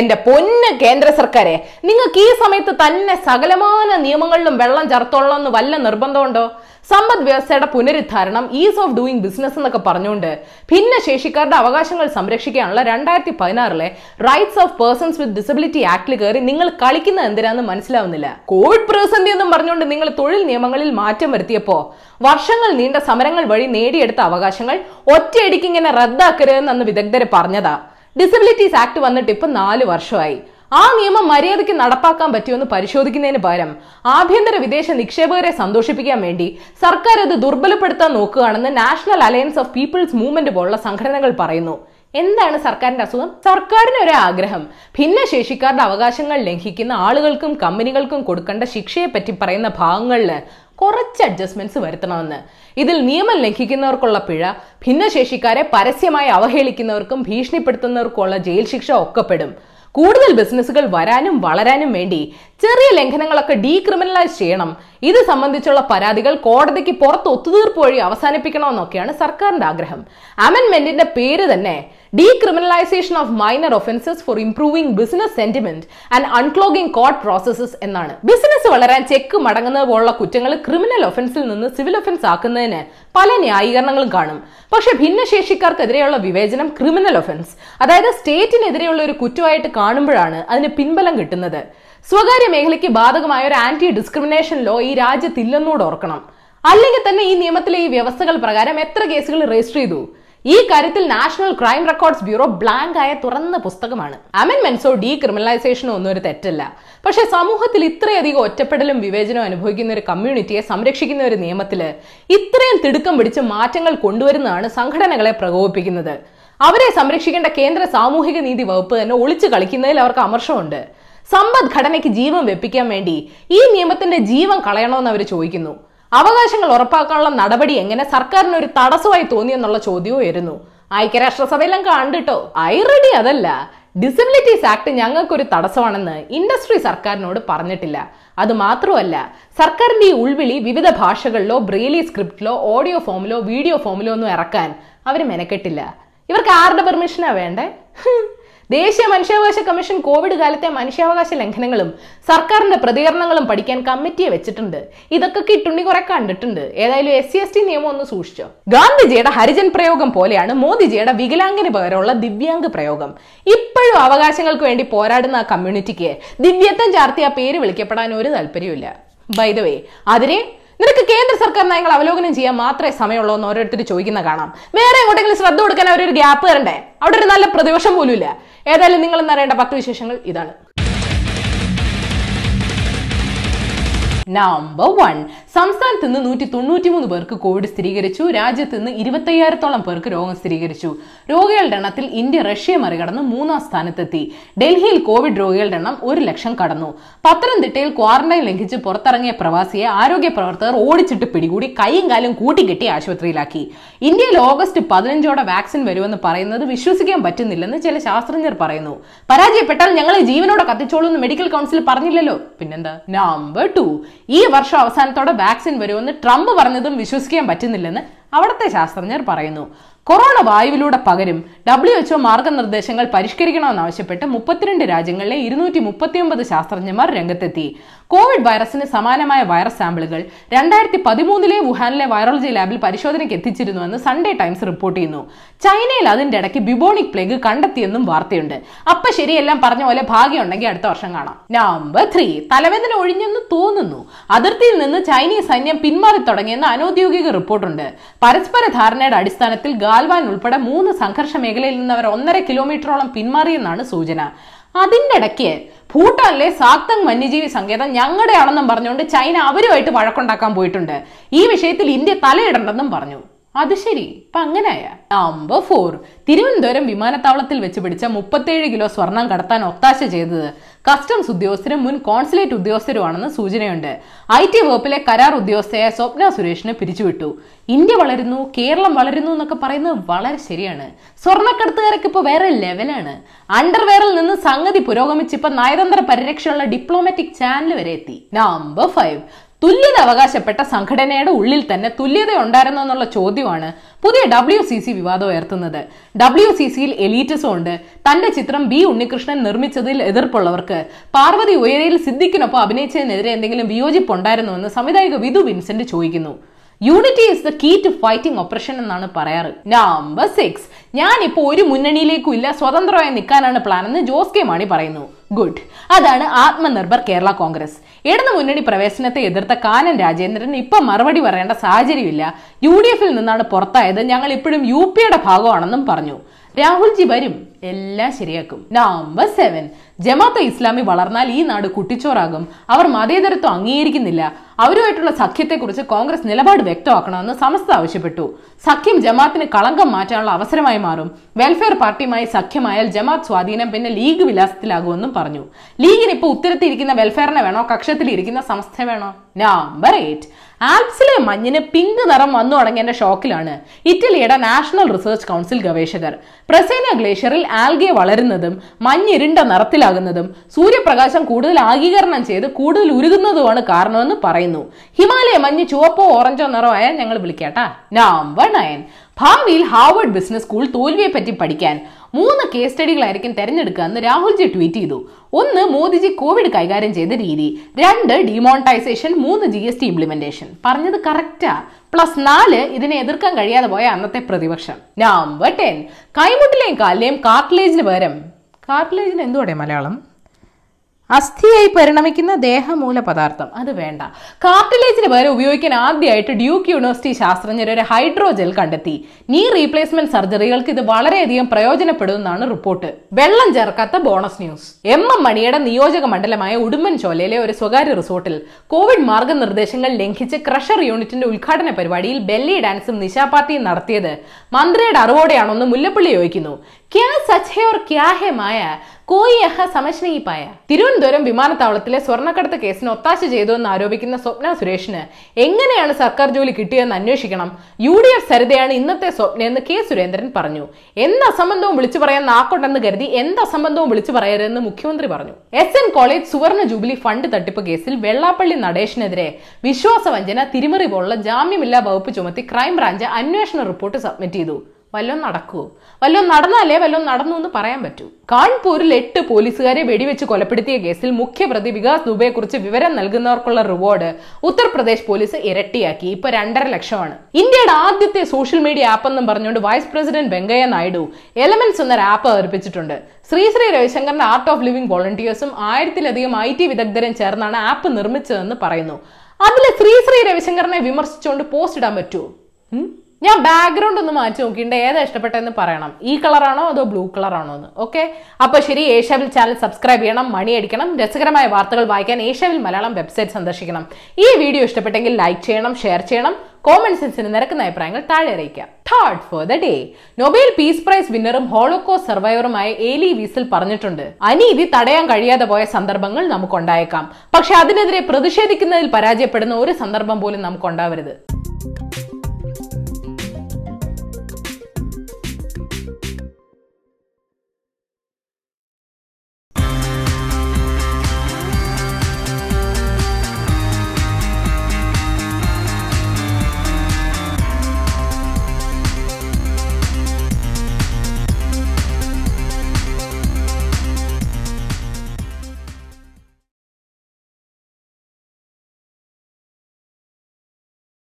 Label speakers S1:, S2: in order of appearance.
S1: എന്റെ പൊന്ന് കേന്ദ്ര സർക്കാരെ നിങ്ങൾക്ക് ഈ സമയത്ത് തന്നെ സകലമാന നിയമങ്ങളിലും വെള്ളം ചേർത്തോളണം എന്ന് വല്ല നിർബന്ധമുണ്ടോ? സമ്പദ് വ്യവസ്ഥയുടെ പുനരുദ്ധാരണം ഈസ് ഓഫ് ഡൂയിങ് ബിസിനസ് എന്നൊക്കെ പറഞ്ഞുകൊണ്ട് ഭിന്നശേഷിക്കാരുടെ അവകാശങ്ങൾ സംരക്ഷിക്കാനുള്ള രണ്ടായിരത്തി പതിനാറിലെ rights of persons with disability ആക്ടിൽ കയറി നിങ്ങൾ കളിക്കുന്നത് എന്തിനാന്ന് മനസ്സിലാവുന്നില്ല. കോവിഡ് പ്രതിസന്ധി എന്നും പറഞ്ഞുകൊണ്ട് നിങ്ങൾ തൊഴിൽ നിയമങ്ങളിൽ മാറ്റം വരുത്തിയപ്പോ വർഷങ്ങൾ നീണ്ട സമരങ്ങൾ വഴി നേടിയെടുത്ത അവകാശങ്ങൾ ഒറ്റയടിക്ക് ഇങ്ങനെ റദ്ദാക്കരുതെന്ന് വിദഗ്ധര് പറഞ്ഞതാ. ഡിസബിലിറ്റീസ് ആക്ട് വന്നിട്ട് ഇപ്പൊ നാല് വർഷമായി. ആ നിയമം മര്യാദയ്ക്ക് നടപ്പാക്കാൻ പറ്റുമെന്ന് പരിശോധിക്കുന്നതിന് പകരം ആഭ്യന്തര വിദേശ നിക്ഷേപകരെ സന്തോഷിപ്പിക്കാൻ വേണ്ടി സർക്കാർ അത് ദുർബലപ്പെടുത്താൻ നോക്കുകയാണെന്ന് national alliance of people's movement പോലുള്ള സംഘടനകൾ പറയുന്നു. എന്താണ് സർക്കാരിന്റെ അസുഖം? സർക്കാരിന് ഒരു ആഗ്രഹം. ഭിന്നശേഷിക്കാരുടെ അവകാശങ്ങൾ ലംഘിക്കുന്ന ആളുകൾക്കും കമ്പനികൾക്കും കൊടുക്കേണ്ട ശിക്ഷയെ പറ്റി പറയുന്ന ഭാഗങ്ങളിൽ കുറച്ച് അഡ്ജസ്റ്റ്മെന്റ്സ് വരുത്തണമെന്ന്. ഇതിൽ നിയമം ലംഘിക്കുന്നവർക്കുള്ള പിഴ ഭിന്നശേഷിക്കാരെ പരസ്യമായി അവഹേളിക്കുന്നവർക്കും ഭീഷണിപ്പെടുത്തുന്നവർക്കുള്ള ജയിൽ ശിക്ഷ ഒക്കപ്പെടും. കൂടുതൽ ബിസിനസ്സുകൾ വരാനും വളരാനും വേണ്ടി ചെറിയ ലംഘനങ്ങളൊക്കെ ഡീക്രിമിനലൈസ് ചെയ്യണം. ഇത് സംബന്ധിച്ചുള്ള പരാതികൾ കോടതിക്ക് പുറത്ത് ഒത്തുതീർപ്പ് വഴി അവസാനിപ്പിക്കണമെന്നൊക്കെയാണ് സർക്കാരിന്റെ ആഗ്രഹം. അമെന്റ്മെന്റിന്റെ പേര് തന്നെ decriminalisation of minor offences for improving business sentiment and unclogging court processes എന്നാണ്. ബിസിനസ് വളരാൻ ചെക്ക് മടങ്ങുന്നത് പോലുള്ള കുറ്റങ്ങൾ ക്രിമിനൽ ഒഫൻസിൽ നിന്ന് സിവിൽ ഒഫൻസ് ആക്കുന്നതിന് പല ന്യായീകരണങ്ങളും കാണും. പക്ഷെ ഭിന്നശേഷിക്കാർക്കെതിരെയുള്ള വിവേചനം ക്രിമിനൽ ഒഫൻസ് അതായത് സ്റ്റേറ്റിനെതിരെയുള്ള ഒരു കുറ്റമായിട്ട് കാണുമ്പോഴാണ് അതിന് പിൻബലം കിട്ടുന്നത്. സ്വകാര്യ മേഖലയ്ക്ക് ബാധകമായ ഒരു ആന്റി ഡിസ്ക്രിമിനേഷൻ ലോ ഈ രാജ്യത്തില്ലെന്നൂടെ ഓർക്കണം. അല്ലെങ്കിൽ തന്നെ ഈ നിയമത്തിലെ ഈ വ്യവസ്ഥകൾ പ്രകാരം എത്ര കേസുകൾ രജിസ്റ്റർ ചെയ്തു? ഈ കാര്യത്തിൽ national crime records bureau blank ആയ തുറന്ന പുസ്തകമാണ്. അമെന്റ്മെന്റ്സോ ഡീക്രിമിനലൈസേഷനോ ഒന്നും ഒരു തെറ്റല്ല. പക്ഷേ സമൂഹത്തിൽ ഇത്രയധികം ഒറ്റപ്പെടലും വിവേചനവും അനുഭവിക്കുന്ന ഒരു കമ്മ്യൂണിറ്റിയെ സംരക്ഷിക്കുന്ന ഒരു നിയമത്തിൽ ഇത്രയും തിടുക്കം പിടിച്ച് മാറ്റങ്ങൾ കൊണ്ടുവരുന്നതാണ് സംഘടനകളെ പ്രകോപിപ്പിക്കുന്നത്. അവരെ സംരക്ഷിക്കേണ്ട കേന്ദ്ര സാമൂഹിക നീതി വകുപ്പ് തന്നെ ഒളിച്ചു കളിക്കുന്നതിൽ അവർക്ക് അമർഷമുണ്ട്. സമ്പദ്ഘടനയ്ക്ക് ജീവൻ വെപ്പിക്കാൻ വേണ്ടി ഈ നിയമത്തിന്റെ ജീവൻ കളയണമെന്ന് അവർ ചോദിക്കുന്നു. അവകാശങ്ങൾ ഉറപ്പാക്കാനുള്ള നടപടി എങ്ങനെ സർക്കാരിന് ഒരു തടസ്സമായി തോന്നി തോന്നിയെന്നുള്ള ചോദ്യവും ഉയരുന്നു. ഐക്യരാഷ്ട്രസഭയെല്ലാം കണ്ടിട്ടോ? ഐറഡി അതല്ല. ഡിസബിലിറ്റീസ് ആക്ട് ഞങ്ങൾക്കൊരു തടസ്സമാണെന്ന് ഇൻഡസ്ട്രി സർക്കാരിനോട് പറഞ്ഞിട്ടില്ല. അത് മാത്രമല്ല സർക്കാരിന്റെ ഈ ഉൾവിളി വിവിധ ഭാഷകളിലോ ബ്രെയിലി സ്ക്രിപ്റ്റിലോ ഓഡിയോ ഫോമിലോ വീഡിയോ ഫോമിലോ ഒന്നും ഇറക്കാൻ അവർ മെനക്കെട്ടില്ല. ഇവർക്ക് ആരുടെ പെർമിഷനാ വേണ്ടേ. ദേശീയ മനുഷ്യാവകാശ കമ്മീഷൻ കോവിഡ് കാലത്തെ മനുഷ്യാവകാശ ലംഘനങ്ങളും സർക്കാരിന്റെ പ്രതികരണങ്ങളും പഠിക്കാൻ കമ്മിറ്റിയെ വെച്ചിട്ടുണ്ട്. ഇതൊക്കെ കിട്ടുണ്ടി കുറെ കണ്ടിട്ടുണ്ട്. ഏതായാലും എസ് സി എസ് ടി നിയമം ഒന്ന് സൂക്ഷിച്ചോ? ഗാന്ധിജിയുടെ ഹരിജൻ പ്രയോഗം പോലെയാണ് മോദിജിയുടെ വികലാംഗന് പകരമുള്ള ദിവ്യാംഗ് പ്രയോഗം. ഇപ്പോഴും അവകാശങ്ങൾക്ക് വേണ്ടി പോരാടുന്ന ആ കമ്മ്യൂണിറ്റിക്ക് ദിവ്യത്വം ചാർത്തി ആ പേര് വിളിക്കപ്പെടാൻ ഒരു താല്പര്യമില്ല ബൈ വേ അതിനെ നിനക്ക് കേന്ദ്ര സർക്കാർ നയങ്ങൾ അവലോകനം ചെയ്യാൻ മാത്രമേ സമയമുള്ളൂ എന്ന് ഓരോരുത്തർ ചോദിക്കുന്ന കാണാം. വേറെ എങ്ങോട്ടെങ്കിലും ശ്രദ്ധ കൊടുക്കാൻ അവരൊരു ഗ്യാപ്പ് തരണ്ടേ അവിടെ ഒരു നല്ല പ്രതിപക്ഷം പോലും ഇല്ല ഏതായാലും നിങ്ങൾ എന്നറിയേണ്ട പത്ത് വിശേഷങ്ങൾ ഇതാണ്. നമ്പർ വൺ സംസ്ഥാനത്ത് നിന്ന് നൂറ്റി തൊണ്ണൂറ്റി മൂന്ന് പേർക്ക് കോവിഡ് സ്ഥിരീകരിച്ചു. രാജ്യത്ത് നിന്ന് ഇരുപത്തയ്യായിരത്തോളം പേർക്ക് രോഗം സ്ഥിരീകരിച്ചു. രോഗികളുടെ എണ്ണത്തിൽ ഇന്ത്യ റഷ്യയെ മറികടന്ന് മൂന്നാം സ്ഥാനത്തെത്തി. ഡൽഹിയിൽ കോവിഡ് രോഗികളുടെ എണ്ണം ഒരു ലക്ഷം കടന്നു. പത്തനംതിട്ടയിൽ ക്വാറന്റൈൻ ലംഘിച്ച് പുറത്തിറങ്ങിയ പ്രവാസിയെ ആരോഗ്യ പ്രവർത്തകർ ഓടിച്ചിട്ട് പിടികൂടി കൈയും കാലും കൂട്ടിക്കെട്ടി ആശുപത്രിയിലാക്കി. ഇന്ത്യയിൽ ഓഗസ്റ്റ് പതിനഞ്ചോടെ വാക്സിൻ വരുമെന്ന് പറയുന്നത് വിശ്വസിക്കാൻ പറ്റുന്നില്ലെന്ന് ചില ശാസ്ത്രജ്ഞർ പറയുന്നു. പരാജയപ്പെട്ടാൽ ഞങ്ങളെ ജീവനോടെ കത്തിച്ചോളൂ എന്ന് മെഡിക്കൽ കൗൺസിൽ പറഞ്ഞില്ലല്ലോ. പിന്നെന്താ? നമ്പർ ടു ഈ വർഷം അവസാനത്തോടെ വാക്സിൻ വരുമെന്ന് ട്രംപ് പറഞ്ഞതും വിശ്വസിക്കാൻ പറ്റുന്നില്ലെന്ന് അവിടുത്തെ ശാസ്ത്രജ്ഞർ പറയുന്നു കൊറോണ വായുവിലൂടെ പകരും ഡബ്ല്യു എച്ച്ഒ മാർഗനിർദ്ദേശങ്ങൾ പരിഷ്കരിക്കണമെന്നാവശ്യപ്പെട്ട് മുപ്പത്തിരണ്ട് രാജ്യങ്ങളിലെ ഇരുന്നൂറ്റി മുപ്പത്തിയൊമ്പത് ശാസ്ത്രജ്ഞന്മാർ രംഗത്തെത്തി. കോവിഡ് വൈറസിന് സമാനമായ വൈറസ് സാമ്പിളുകൾ രണ്ടായിരത്തി പതിമൂന്നിലെ വുഹാനിലെ വൈറോളജി ലാബിൽ പരിശോധനയ്ക്ക് എത്തിച്ചിരുന്നുവെന്ന് സൺഡേ ടൈംസ് റിപ്പോർട്ട് ചെയ്യുന്നു. ചൈനയിൽ അതിന്റെ ഇടയ്ക്ക് ബിബോണിക് പ്ലേഗ് കണ്ടെത്തിയെന്നും വാർത്തയുണ്ട്. അപ്പൊ ശരിയെല്ലാം പറഞ്ഞ പോലെ ഭാഗ്യമുണ്ടെങ്കിൽ അടുത്ത വർഷം കാണാം. നമ്പർ ത്രീ തലവേദന ഒഴിഞ്ഞെന്ന് തോന്നുന്നു. അതിർത്തിയിൽ നിന്ന് ചൈനീസ് സൈന്യം പിന്മാറി തുടങ്ങിയെന്ന് അനൌദ്യോഗിക റിപ്പോർട്ടുണ്ട്. പരസ്പര ധാരണയുടെ അടിസ്ഥാനത്തിൽ ഗാൽവാൻ ഉൾപ്പെടെ മൂന്ന് സംഘർഷ മേഖലയിൽ നിന്ന് അവർ ഒന്നര കിലോമീറ്ററോളം പിന്മാറിയെന്നാണ് സൂചന. അതിന്റെ ഇടയ്ക്ക് ഭൂട്ടാനിലെ സാക്തങ് വന്യജീവി സങ്കേതം ഞങ്ങളുടെയാണെന്നും പറഞ്ഞുകൊണ്ട് ചൈന അവരുമായിട്ട് വഴക്കുണ്ടാക്കാൻ പോയിട്ടുണ്ട്. ഈ വിഷയത്തിൽ ഇന്ത്യ തലയിടണ്ടെന്നും പറഞ്ഞു. അത് ശരി. ഇപ്പൊ അങ്ങനെയായ നമ്പർ ഫോർ. തിരുവനന്തപുരം വിമാനത്താവളത്തിൽ വെച്ച് പിടിച്ച മുപ്പത്തേഴ് കിലോ സ്വർണം കടത്താൻ ഒത്താശ ചെയ്തത് കസ്റ്റംസ് ഉദ്യോഗസ്ഥരും മുൻ കോൺസുലേറ്റ് ഉദ്യോഗസ്ഥരുമാണെന്ന് സൂചനയുണ്ട്. ഐ ടി വകുപ്പിലെ കരാർ ഉദ്യോഗസ്ഥയായ സ്വപ്ന സുരേഷിനെ പിരിച്ചുവിട്ടു. ഇന്ത്യ വളരുന്നു കേരളം വളരുന്നു എന്നൊക്കെ പറയുന്നത് വളരെ ശരിയാണ്. സ്വർണക്കടത്തുകാരൊക്കെ ഇപ്പൊ വേറെ ലെവലാണ്. അണ്ടർവെയറിൽ നിന്ന് സംഗതി പുരോഗമിച്ച് ഇപ്പൊ നയതന്ത്ര പരിരക്ഷയുള്ള ഡിപ്ലോമാറ്റിക് ചാനൽ വരെ എത്തി. Number five. തുല്യത അവകാശപ്പെട്ട സംഘടനയുടെ ഉള്ളിൽ തന്നെ തുല്യത ഉണ്ടായിരുന്നോ എന്നുള്ള ചോദ്യമാണ് പുതിയ ഡബ്ല്യു സി സി വിവാദം ഉയർത്തുന്നത്. ഡബ്ല്യു സി സിയിൽ എലീറ്റസും ഉണ്ട്. തന്റെ ചിത്രം ബി ഉണ്ണികൃഷ്ണൻ നിർമ്മിച്ചതിൽ എതിർപ്പുള്ളവർക്ക്. പാർവതി ഉയരയിൽ സിദ്ദിഖിനൊപ്പം അഭിനയിച്ചതിനെതിരെ എന്തെങ്കിലും വിയോജിപ്പുണ്ടായിരുന്നോ എന്ന് സംവിധായക വിധു വിൻസെന്റ് ചോദിക്കുന്നു. Unity is the key to fighting operation എന്നാണ് പറയാറ്. നമ്പർ സിക്സ് ഞാൻ ഇപ്പോൾ ഒരു മുന്നണിയിലേക്കും ഇല്ല സ്വതന്ത്രമായി നിൽക്കാനാണ് പ്ലാൻ എന്ന് ജോസ് കെ മാണി പറയുന്നു. ഗുഡ്. അതാണ് ആത്മനിർഭർ കേരള കോൺഗ്രസ്. ഇടതു മുന്നണി പ്രവേശനത്തെ എതിർത്ത കാനൻ രാജേന്ദ്രൻ ഇപ്പൊ മറുപടി പറയേണ്ട സാഹചര്യമില്ല. യു ഡി എഫിൽ നിന്നാണ് പുറത്തായത്. ഞങ്ങൾ ഇപ്പോഴും യു പിയുടെ ഭാഗമാണെന്നും പറഞ്ഞു. രാഹുൽജി വരും. എല്ലാം ശരിയാക്കും. നമ്പർ സെവൻ ജമാഅത്ത് ഇസ്ലാമി വളർന്നാൽ ഈ നാട് കുട്ടിച്ചോറാകും. അവർ മതേതരത്വം അംഗീകരിക്കുന്നില്ല. അവരുമായിട്ടുള്ള സഖ്യത്തെക്കുറിച്ച് കോൺഗ്രസ് നിലപാട് വ്യക്തമാക്കണമെന്ന് സമസ്ത ആവശ്യപ്പെട്ടു. സഖ്യം ജമാത്തിന് കളങ്കം മാറ്റാനുള്ള അവസരമായി മാറും. വെൽഫെയർ പാർട്ടിയുമായി സഖ്യമായാൽ ജമാത്ത് സ്വാധീനം പിന്നെ ലീഗ് വിലാസത്തിലാകുമെന്നും പറഞ്ഞു. ലീഗിന് ഇപ്പോൾ ഉത്തരത്തിരിക്കുന്ന വെൽഫെയറിനെ വേണോ? കക്ഷത്തിലിരിക്കുന്ന സമസ്ത വേണോ? നമ്പർ എയ്റ്റ് ആൽപ്സിലെ മഞ്ഞിന് പിങ്ക് നിറം വന്നു തുടങ്ങിയതിന്റെ ഷോക്കിലാണ്. ഇറ്റലിയുടെ നാഷണൽ റിസർച്ച് കൗൺസിൽ ഗവേഷകർ. പ്രസേന ഗ്ലേഷ്യറിൽ ആൽഗെ വളരുന്നതും മഞ്ഞിരുണ്ട നിറത്തിലാകുന്നതും സൂര്യപ്രകാശം കൂടുതൽ ആഗീകരണം ചെയ്ത് കൂടുതൽ ഉരുകുന്നതുമാണ് കാരണമെന്ന് പറയുന്നു. ഹിമാലയ മഞ്ഞ് ചുവപ്പോ ഓറഞ്ചോ നിറോ ആയാൽ ഞങ്ങൾ വിളിക്കാട്ടാ. നമ്പർ നയൻ ഭാവിയിൽ ഹാർവർഡ് ബിസിനസ് സ്കൂൾ തോൽവിയെ പറ്റി പഠിക്കാൻ മൂന്ന് കേസ് സ്റ്റഡികളായിരിക്കും തെരഞ്ഞെടുക്കുക എന്ന് രാഹുൽജി ട്വീറ്റ് ചെയ്തു. ഒന്ന് മോദിജി കോവിഡ് കൈകാര്യം ചെയ്ത രീതി. രണ്ട് ഡിമോണിറ്റൈസേഷൻ മൂന്ന് ജി എസ് ടി ഇംപ്ലിമെന്റേഷൻ പറഞ്ഞത് കറക്റ്റാ പ്ലസ് നാല് ഇതിനെ എതിർക്കാൻ കഴിയാതെ പോയ അന്നത്തെ പ്രതിപക്ഷം. നമ്പർ ടെൻ കൈമുട്ടിലെയും കാലിലെയും കാർട്ടിലേജിന് പകരം കാർട്ടിലേജിന് എന്തുവാടേ മലയാളം? അസ്ഥിയായി പരിണമിക്കുന്ന ദേഹമൂല പദാർത്ഥം അത് വേണ്ട. കാർട്ടിലേജിന് പകരം ഉപയോഗിക്കാൻ ആദ്യമായിട്ട് ഡ്യൂക്ക് യൂണിവേഴ്സിറ്റി ശാസ്ത്രജ്ഞർ ഒരു ഹൈഡ്രോജൽ കണ്ടെത്തി. നീ റീപ്ലേസ്മെന്റ് സർജറികൾക്ക് ഇത് വളരെയധികം പ്രയോജനപ്പെടുമെന്നാണ് റിപ്പോർട്ട്. വെള്ളം ചേർക്കാത്ത ബോണസ് ന്യൂസ്. എം എം മണിയുടെ നിയോജക മണ്ഡലമായ ഉടുമ്പൻചോലയിലെ ഒരു സ്വകാര്യ റിസോർട്ടിൽ കോവിഡ് മാർഗനിർദ്ദേശങ്ങൾ ലംഘിച്ച് ക്രഷർ യൂണിറ്റിന്റെ ഉദ്ഘാടന പരിപാടിയിൽ ബെല്ലി ഡാൻസും നിശാപാർട്ടിയും നടത്തിയത് മന്ത്രിയുടെ അറിവോടെയാണെന്ന് മുല്ലപ്പള്ളി ചോദിക്കുന്നു. ക്യാ ഹേ ക്യാ മായ? കോയി അഹ സമജ് നഹീ പായ തിരുവനന്തപുരം വിമാനത്താവളത്തിലെ സ്വർണക്കടത്ത് കേസിന് ഒത്താശ ചെയ്തു എന്ന് ആരോപിക്കുന്ന സ്വപ്ന സുരേഷിന് എങ്ങനെയാണ് സർക്കാർ ജോലി കിട്ടിയെന്ന് അന്വേഷിക്കണം. യു ഡി എഫ് സരിതയാണ് ഇന്നത്തെ സ്വപ്നയെന്ന് കെ സുരേന്ദ്രൻ പറഞ്ഞു. എന്ത് അസംബന്ധവും വിളിച്ചു പറയാൻ നാക്കൊണ്ടെന്ന് കരുതി എന്ത് അസംബന്ധവും വിളിച്ചു പറയരുതെന്ന് മുഖ്യമന്ത്രി പറഞ്ഞു. എസ് എൻ കോളേജ് സുവർണ ജൂബിലി ഫണ്ട് തട്ടിപ്പ് കേസിൽ വെള്ളാപ്പള്ളി നടേശനെതിരെ വിശ്വാസവഞ്ചന തിരിമറി പോലുള്ള ജാമ്യമില്ലാ വകുപ്പ് ചുമത്തി ക്രൈംബ്രാഞ്ച് അന്വേഷണ റിപ്പോർട്ട് സബ്മിറ്റ് ചെയ്തു. വല്ലതും നടക്കുമോ വല്ലതും നടന്നാലേ വല്ലതും നടന്നു എന്ന് പറയാൻ പറ്റൂ. കാൺപൂരിൽ എട്ട് പോലീസുകാരെ വെടിവെച്ച് കൊലപ്പെടുത്തിയ കേസിൽ മുഖ്യപ്രതി വികാസ് ദുബെയെ കുറിച്ച് വിവരം നൽകുന്നവർക്കുള്ള റിവാർഡ് ഉത്തർപ്രദേശ് പോലീസ് ഇരട്ടിയാക്കി. ഇപ്പൊ രണ്ടര ലക്ഷമാണ്. ഇന്ത്യയുടെ ആദ്യത്തെ സോഷ്യൽ മീഡിയ ആപ്പ് എന്നും പറഞ്ഞുകൊണ്ട് vice president Venkaiah Naidu elements എന്നൊരു ആപ്പ് അവതരിപ്പിച്ചിട്ടുണ്ട്. ശ്രീ ശ്രീ രവിശങ്കറിന്റെ ആർട്ട് ഓഫ് ലിവിംഗ് വോളണ്ടിയേഴ്സും ആയിരത്തിലധികം ഐ ടി വിദഗ്ധരും ചേർന്നാണ് ആപ്പ് നിർമ്മിച്ചതെന്ന് പറയുന്നു. അതിൽ ശ്രീ ശ്രീ രവിശങ്കറിനെ വിമർശിച്ചുകൊണ്ട് പോസ്റ്റ് ഇടാൻ പറ്റുമോ? ഞാൻ ബാക്ക്ഗ്രൗണ്ട് ഒന്ന് മാറ്റി നോക്കിയിട്ട് ഏതാ ഇഷ്ടപ്പെട്ടതെന്ന് പറയണം. ഈ കളറാണോ അതോ ബ്ലൂ കളറാണോ എന്ന്. ഓക്കെ അപ്പൊ ശരി ഏഷ്യാവിൽ ചാനൽ സബ്സ്ക്രൈബ് ചെയ്യണം മണി അടിക്കണം രസകരമായ വാർത്തകൾ വായിക്കാൻ ഏഷ്യാവിൽ മലയാളം വെബ്സൈറ്റ് സന്ദർശിക്കണം. ഈ വീഡിയോ ഇഷ്ടപ്പെട്ടെങ്കിൽ ലൈക്ക് ചെയ്യണം ഷെയർ ചെയ്യണം കോമൺ സെൻസിന് നിരക്കുന്ന അഭിപ്രായങ്ങൾ താഴെ അറിയിക്കാം third for the day Nobel peace prize വിന്നറും ഹോളോകോ സർവൈവറുമായ ഏലി വീസിൽ പറഞ്ഞിട്ടുണ്ട്. അനീതി തടയാൻ കഴിയാതെ പോയ സന്ദർഭങ്ങൾ നമുക്കുണ്ടായേക്കാം. പക്ഷെ അതിനെതിരെ പ്രതിഷേധിക്കുന്നതിൽ പരാജയപ്പെടുന്ന ഒരു സന്ദർഭം പോലും നമുക്കുണ്ടാവരുത്.